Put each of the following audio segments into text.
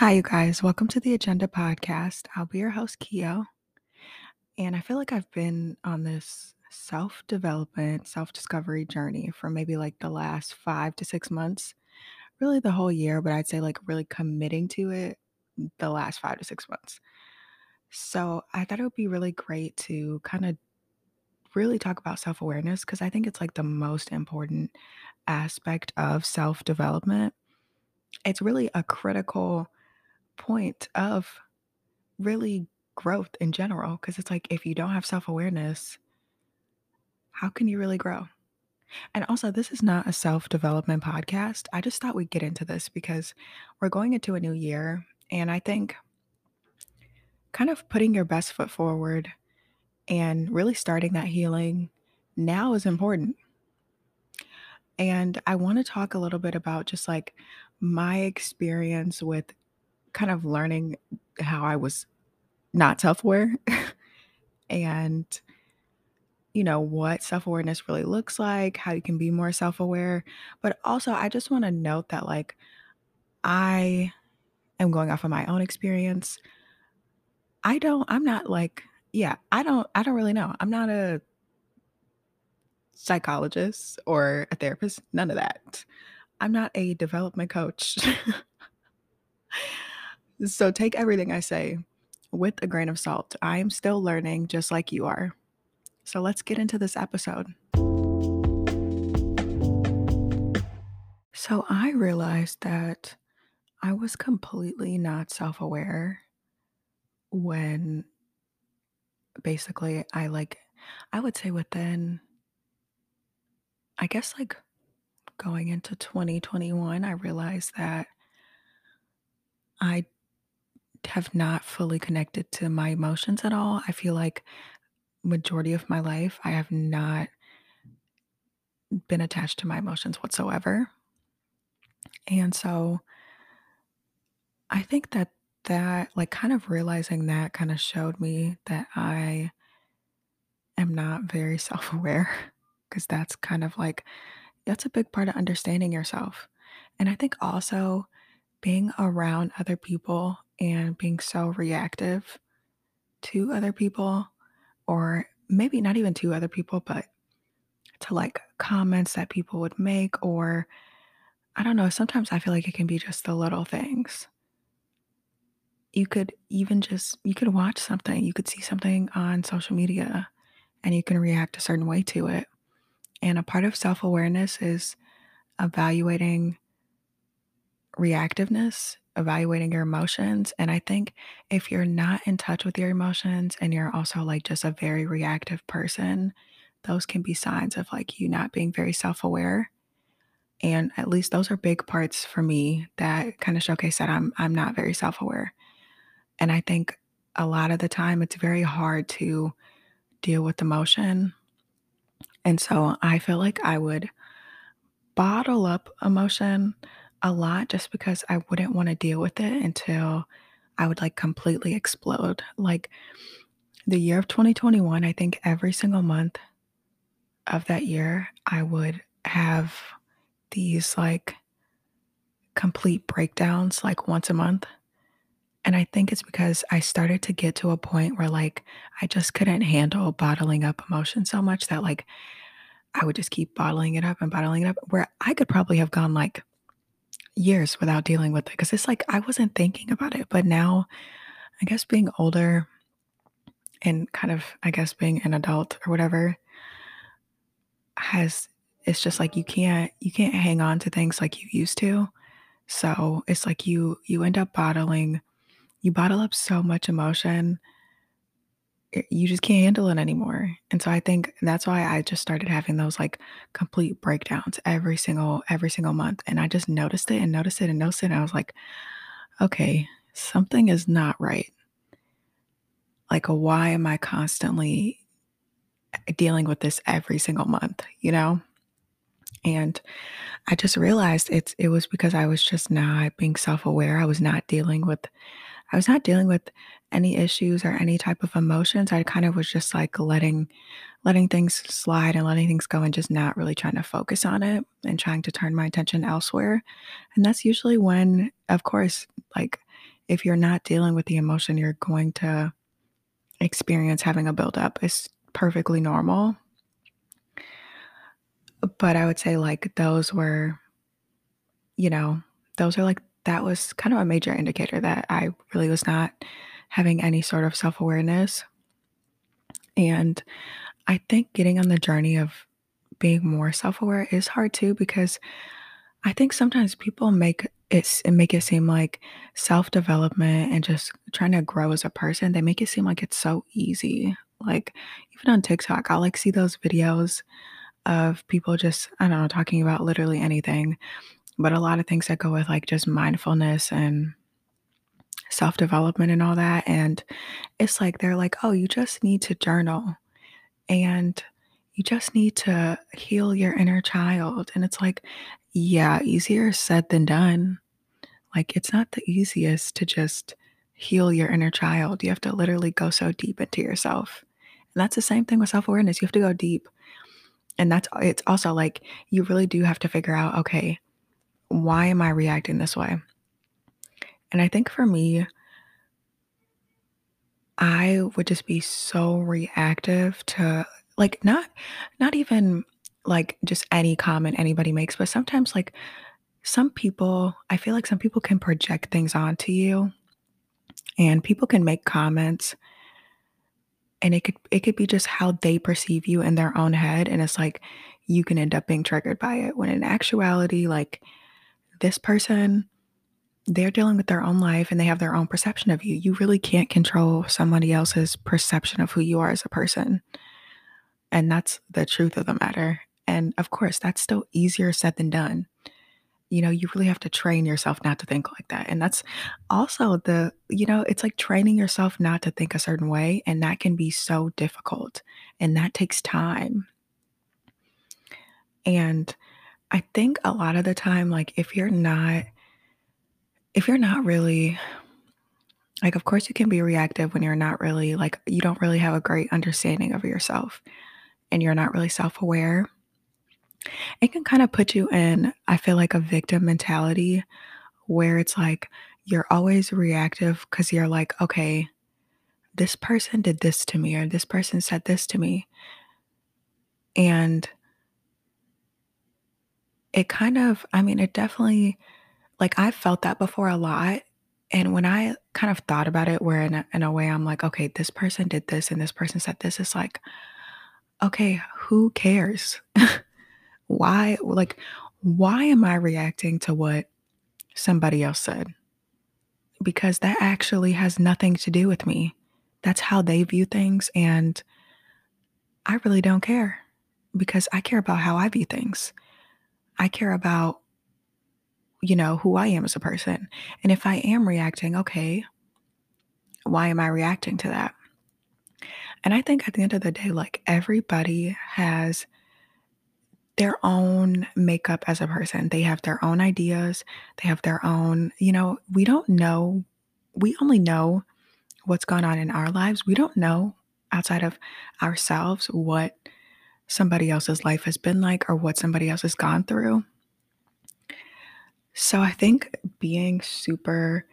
Hi, you guys. Welcome to the Agenda Podcast. I'll be your host, Kio. And I feel like I've been on this self development, self discovery journey for maybe like the last five to six months, really the whole year, but I'd say like really committing to it the last five to six months. So I thought it would be really great to kind of really talk about self awareness because I think it's like the most important aspect of self development. It's really a critical point of really growth in general because it's like if you don't have self-awareness how can you really grow? And also this is not a self-development podcast. I just thought we'd get into this because we're going into a new year and i think kind of putting your best foot forward and really starting that healing now is important. And i want to talk a little bit about just like my experience with kind of learning how i was not self-aware and you know what self-awareness really looks like how you can be more self-aware. But also i just want to note that like i am going off of my own experience. I don't i'm not like yeah i don't i don't really know. I'm not a psychologist or a therapist none of that. I'm not a development coach so take everything i say with a grain of salt. I am still learning just like you are. So let's get into this episode. So I realized that I was completely not self aware when basically I like, I would say within, I guess like going into 2021, I realized that I have not fully connected to my emotions at all. I feel like majority of my life I have not been attached to my emotions whatsoever. And so I think that that like kind of realizing that kind of showed me that I am not very self-aware because that's kind of like that's a big part of understanding yourself. And I think also being around other people and being so reactive to other people, or maybe not even to other people, but to like comments that people would make, or I don't know, sometimes I feel like it can be just the little things. You could even just, you could watch something, you could see something on social media and you can react a certain way to it. And a part of self awareness is evaluating reactiveness, evaluating your emotions. And I think if you're not in touch with your emotions and you're also like just a very reactive person, those can be signs of like you not being very self aware. And at least those are big parts for me that kind of showcase that I'm I'm not very self aware. And I think a lot of the time it's very hard to deal with emotion. And so I feel like I would bottle up emotion a lot just because I wouldn't want to deal with it until I would like completely explode. Like the year of 2021, I think every single month of that year, I would have these like complete breakdowns like once a month. And I think it's because I started to get to a point where like I just couldn't handle bottling up emotion so much that like I would just keep bottling it up and bottling it up where I could probably have gone like years without dealing with it because it's like I wasn't thinking about it. But now, I guess being older and kind of, I guess, being an adult or whatever has, it's just like you can't, you can't hang on to things like you used to. So it's like you, you end up bottling, you bottle up so much emotion Eh, you just can't handle it anymore. And so I think that's why I just started having those like complete breakdowns every single every single month. And I just noticed it and noticed it and noticed it. And I was like, okay, something is not right. Like why am I constantly eh, dealing with this every single month, you know? And I just realized it's it was because I was just not being self-aware. I was not dealing with I was not dealing with any issues or any type of emotions. I kind of was just like letting letting things slide and letting things go and just not really trying to focus on it and trying to turn my attention elsewhere. And that's usually when of course like if you're not dealing with the emotion, you're going to experience having a buildup. It's perfectly normal. But I would say, like, those were, you know, those are like that was kind of a major indicator that I really was not having any sort of self awareness. And I think getting on the journey of being more self aware is hard too because I think sometimes people make it make it seem like self development and just trying to grow as a person, they make it seem like it's so easy. Like even on TikTok, I'll like see those videos of people just, I don't know, talking about literally anything, but a lot of things that go with like just mindfulness and self development and all that. And it's like they're like, oh, you just need to journal and you just need to heal your inner child. And it's like, yeah, easier said than done. Like, it's not the easiest to just heal your inner child. You have to literally go so deep into yourself. And that's the same thing with self awareness. You have to go deep. And that's, it's also like, you really do have to figure out, okay, why am I reacting this way? And I think for me, I would just be so reactive to like not not even like just any comment anybody makes, but sometimes like some people, I feel like some people can project things onto you and people can make comments and it could it could be just how they perceive you in their own head and it's like you can end up being triggered by it when in actuality like this person they're dealing with their own life and they have their own perception of you. You really can't control somebody else's perception of who you are as a person. And that's the truth of the matter. And of course, that's still easier said than done. You know, you really have to train yourself not to think like that. And that's also the, you know, it's like training yourself not to think a certain way. And that can be so difficult. And that takes time. And I think a lot of the time, like if you're not, if you're not really like, of course, you can be reactive when you're not really like, you don't really have a great understanding of yourself and you're not really self aware. It can kind of put you in, I feel like, a victim mentality where it's like you're always reactive because you're like, okay, this person did this to me or this person said this to me. And it kind of, I mean, it definitely, like, I've felt that before a lot. And when I kind of thought about it, where in a, in a way I'm like, okay, this person did this and this person said this, it's like, okay, who cares? Why like, why am I reacting to what somebody else said? Because that actually has nothing to do with me. That's how they view things, and I really don't care because I care about how I view things. I care about, you know, who I am as a person. And if I am reacting, okay, why am I reacting to that? And I think at the end of the day, like everybody has their own makeup as a person. They have their own ideas, they have their own, you know, we don't know, we only know what's gone on in our lives. We don't know outside of ourselves what somebody else's life has been like or what somebody else has gone through. So I think being super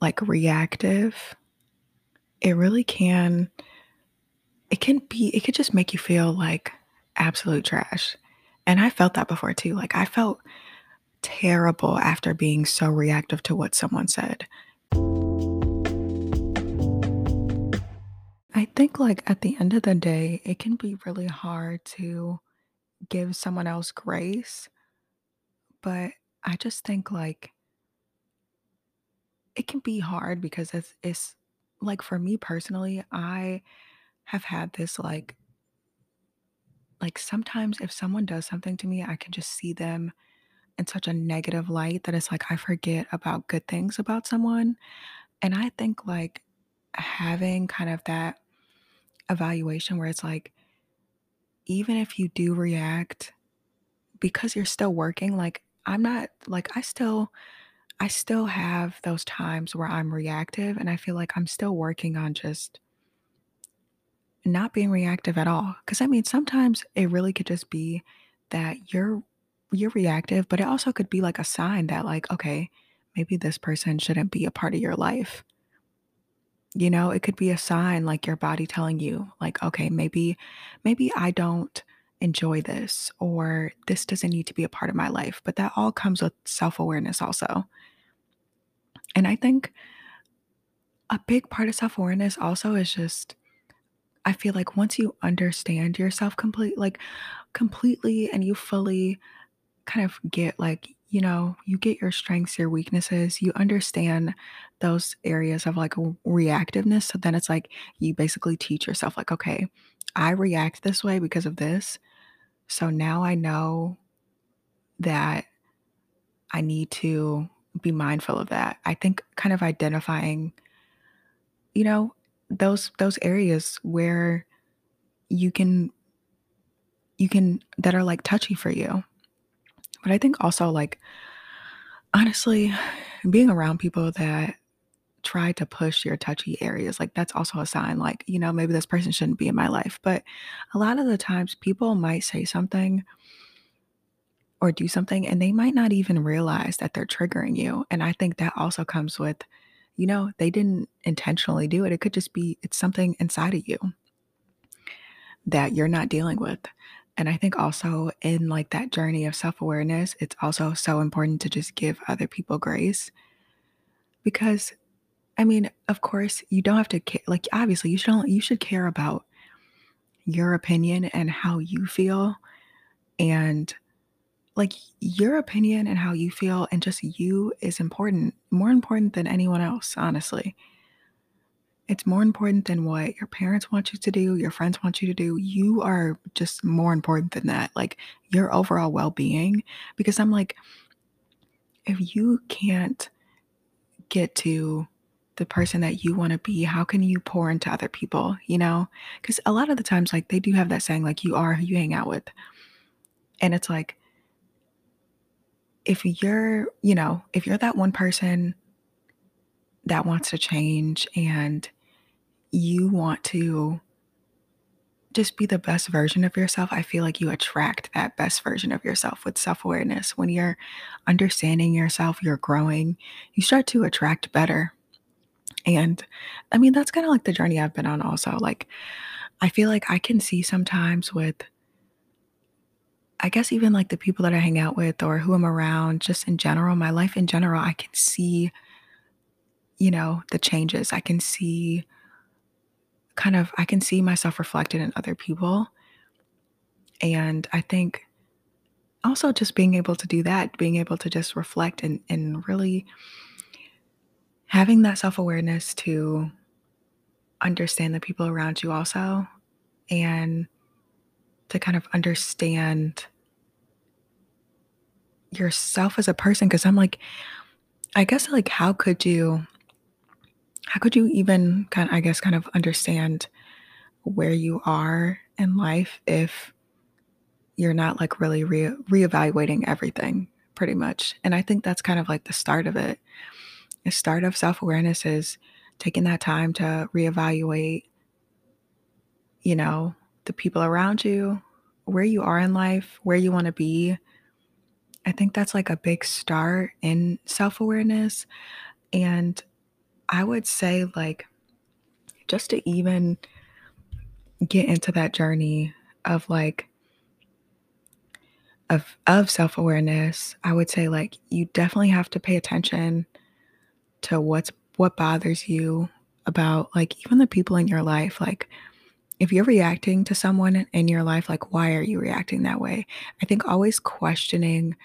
like reactive, it really can it can be it could just make you feel like absolute trash. And I felt that before too. Like I felt terrible after being so reactive to what someone said. I think like at the end of the day, it can be really hard to give someone else grace, but I just think like it can be hard because it's it's like for me personally, I have had this like like sometimes if someone does something to me, I can just see them in such a negative light that it's like I forget about good things about someone. And I think like having kind of that evaluation where it's like, even if you do react because you're still working, like I'm not like I still I still have those times where I'm reactive and I feel like I'm still working on just not being reactive at all. Cause I mean sometimes it really could just be that you're you're reactive, but it also could be like a sign that like, okay, maybe this person shouldn't be a part of your life. You know, it could be a sign like your body telling you like, okay, maybe maybe I don't enjoy this or this doesn't need to be a part of my life. But that all comes with self-awareness also. And I think a big part of self-awareness also is just I feel like once you understand yourself complete like completely and you fully kind of get like, you know, you get your strengths, your weaknesses, you understand those areas of like reactiveness. So then it's like you basically teach yourself, like, okay, I react this way because of this. So now I know that I need to be mindful of that. I think kind of identifying, you know, those those areas where you can you can that are like touchy for you. But I think also like honestly, being around people that try to push your touchy areas, like that's also a sign like, you know, maybe this person shouldn't be in my life. But a lot of the times people might say something or do something and they might not even realize that they're triggering you. And I think that also comes with, you know, they didn't intentionally do it. It could just be it's something inside of you that you're not dealing with. And I think also in like that journey of self-awareness, it's also so important to just give other people grace because I mean, of course, you don't have to ca- like obviously you should you should care about your opinion and how you feel and like your opinion and how you feel and just you is important, more important than anyone else, honestly. It's more important than what your parents want you to do, your friends want you to do. You are just more important than that. Like your overall well being. Because I'm like, if you can't get to the person that you want to be, how can you pour into other people? You know? Because a lot of the times, like they do have that saying, like, you are who you hang out with. And it's like, if you're, you know, if you're that one person that wants to change and you want to just be the best version of yourself, I feel like you attract that best version of yourself with self awareness. When you're understanding yourself, you're growing, you start to attract better. And I mean, that's kind of like the journey I've been on, also. Like, I feel like I can see sometimes with, I guess, even like the people that I hang out with or who I'm around, just in general, my life in general, I can see, you know, the changes. I can see kind of I can see myself reflected in other people. And I think also just being able to do that, being able to just reflect and, and really having that self awareness to understand the people around you also and to kind of understand yourself as a person. Cause I'm like, I guess like how could you how could you even kind of, I guess kind of understand where you are in life if you're not like really re- reevaluating everything pretty much. And I think that's kind of like the start of it. The start of self awareness is taking that time to reevaluate, you know, the people around you, where you are in life, where you want to be. I think that's like a big start in self awareness. And I would say, like, just to even get into that journey of like of of self-awareness, I would say like you definitely have to pay attention to what's what bothers you about like even the people in your life. Like if you're reacting to someone in your life, like why are you reacting that way? I think always questioning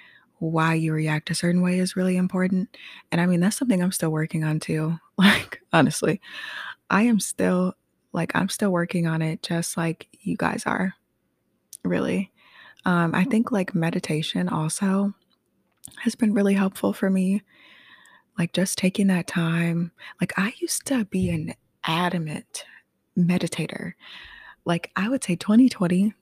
why you react a certain way is really important. And I mean, that's something I'm still working on too. Like, honestly, I am still like I'm still working on it just like you guys are, really. Um, I think like meditation also has been really helpful for me. Like just taking that time. Like I used to be an adamant meditator. Like I would say 2020,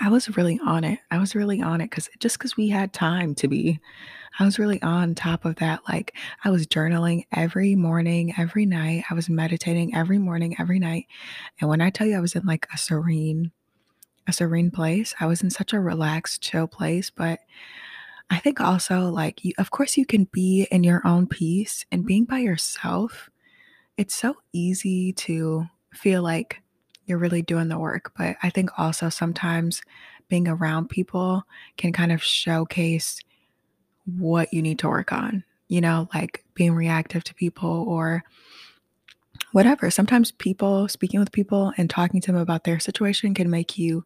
I was really on it. I was really on it because just because we had time to be, I was really on top of that. Like I was journaling every morning, every night. I was meditating every morning, every night. And when I tell you I was in like a serene, a serene place, I was in such a relaxed, chill place. But I think also, like, you of course, you can be in your own peace and being by yourself, it's so easy to feel like you're really doing the work, but I think also sometimes being around people can kind of showcase what you need to work on, you know, like being reactive to people or whatever. Sometimes people speaking with people and talking to them about their situation can make you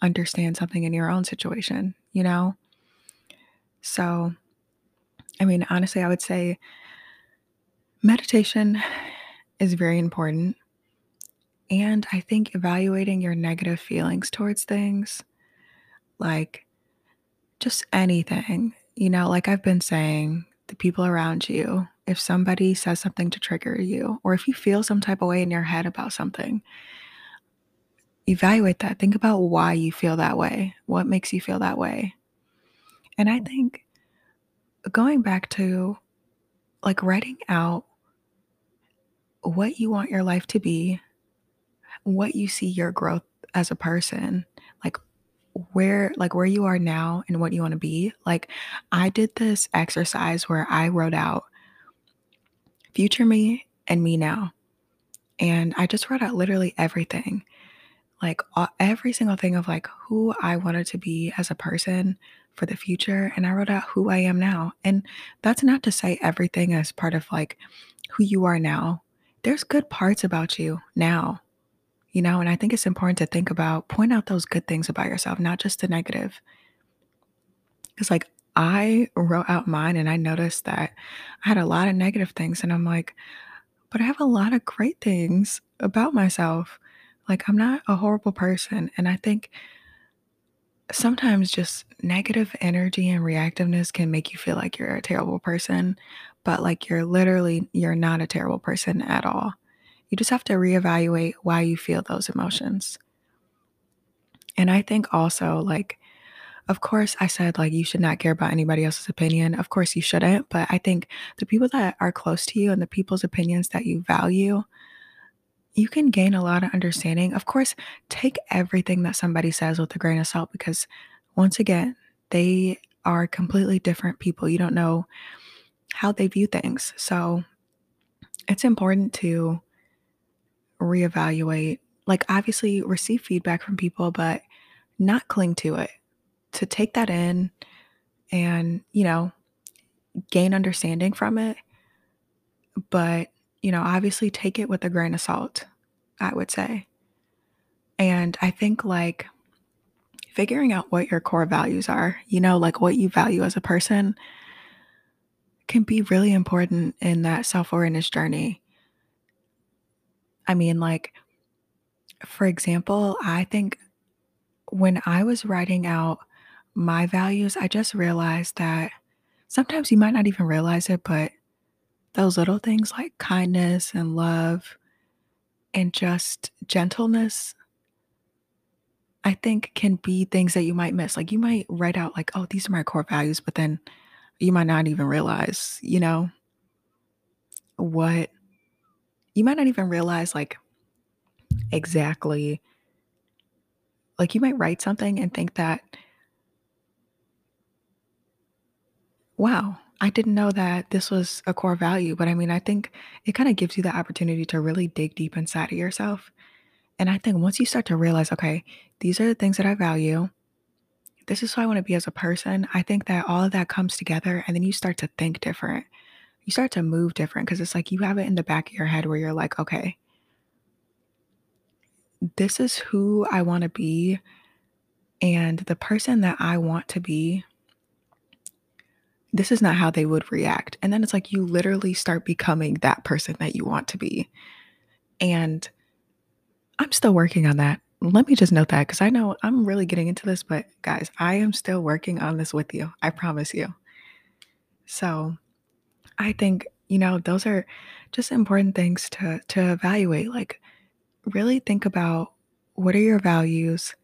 understand something in your own situation, you know? So, I mean, honestly, I would say meditation is very important. And I think evaluating your negative feelings towards things, like just anything, you know, like I've been saying, the people around you, if somebody says something to trigger you, or if you feel some type of way in your head about something, evaluate that. Think about why you feel that way. What makes you feel that way? And I think going back to like writing out what you want your life to be, what you see your growth as a person, like where like where you are now and what you want to be. Like I did this exercise where I wrote out future me and me now. And I just wrote out literally everything. Like uh, every single thing of like who I wanted to be as a person for the future and I wrote out who I am now. And that's not to say everything is part of like who you are now. There's good parts about you now you know, and I think it's important to think about, point out those good things about yourself, not just the negative. Because, like, I wrote out mine and I noticed that I had a lot of negative things. And I'm like, but I have a lot of great things about myself. Like, I'm not a horrible person. And I think sometimes just negative energy and reactiveness can make you feel like you're a terrible person, but like you're literally, you're not a terrible person at all. You just have to reevaluate why you feel those emotions. And I think also, like, of course, I said, like, you should not care about anybody else's opinion. Of course, you shouldn't. But I think the people that are close to you and the people's opinions that you value, you can gain a lot of understanding. Of course, take everything that somebody says with a grain of salt because, once again, they are completely different people. You don't know how they view things. So it's important to reevaluate. Like, obviously, receive feedback from people, but not cling to it. To take that in and, you know, gain understanding from it. But, you know, obviously take it with a grain of salt, I would say. And I think, like, figuring out what your core values are, you know, like what you value as a person can be really important in that self awareness journey. I mean, like, for example, I think when I was writing out my values, I just realized that sometimes you might not even realize it, but those little things like kindness and love and just gentleness, I think can be things that you might miss. Like you might write out, like, oh, these are my core values, but then you might not even realize, you know, what you might not even realize like exactly like you might write something and think that wow i didn't know that this was a core value. But i mean i think it kind of gives you the opportunity to really dig deep inside of yourself. And i think once you start to realize okay these are the things that i value. This is who i want to be as a person i think that all of that comes together and then you start to think different you start to move different because it's like you have it in the back of your head where you're like, okay, this is who I want to be. And the person that I want to be, this is not how they would react. And then it's like you literally start becoming that person that you want to be. And I'm still working on that. Let me just note that because I know I'm really getting into this, but guys, I am still working on this with you. I promise you. So I think, you know, those are just important things to to evaluate. Like really think about what are your values?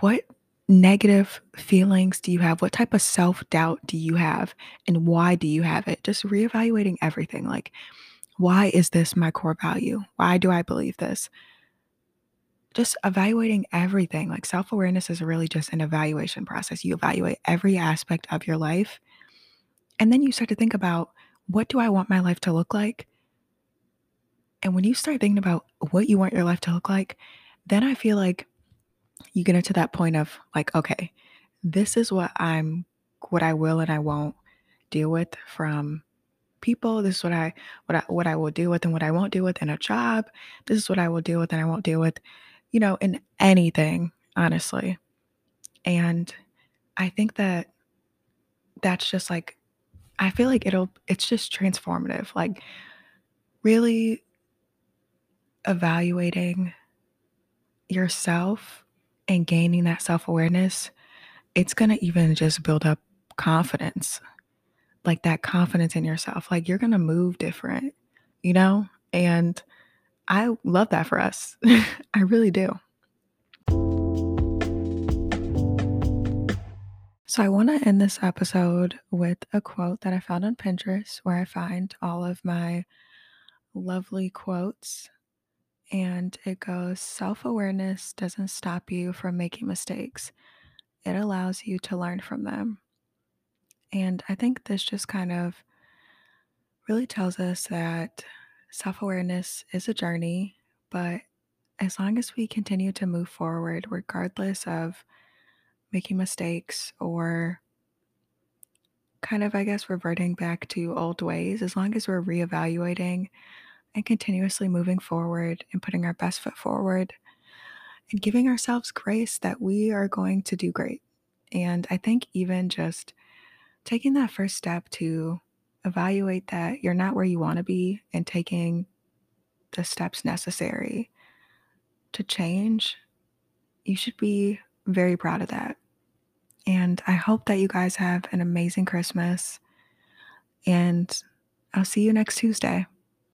What negative feelings do you have? What type of self-doubt do you have? And why do you have it? Just reevaluating everything. Like, why is this my core value? Why do I believe this? just evaluating everything. Like self awareness is really just an evaluation process. You evaluate every aspect of your life. And then you start to think about what do I want my life to look like? And when you start thinking about what you want your life to look like, then I feel like you get into that point of like, okay, this is what I'm, what I will and I won't deal with from people. This is what I, what I, what I will deal with and what I won't deal with in a job. This is what I will deal with and I won't deal with, you know, in anything, honestly. And I think that that's just like, I feel like it'll, it's just transformative. Like, really evaluating yourself and gaining that self awareness, it's going to even just build up confidence like that confidence in yourself. Like you're going to move different, you know? And I love that for us. I really do. So, I want to end this episode with a quote that I found on Pinterest where I find all of my lovely quotes and it goes Self awareness doesn't stop you from making mistakes, it allows you to learn from them. And I think this just kind of really tells us that self awareness is a journey, but as long as we continue to move forward, regardless of making mistakes or kind of, I guess, reverting back to old ways, as long as we're reevaluating and continuously moving forward and putting our best foot forward and giving ourselves grace that we are going to do great. And I think even just taking that first step to evaluate that you're not where you want to be and taking the steps necessary to change, you should be very proud of that. And I hope that you guys have an amazing Christmas. And I'll see you next Tuesday.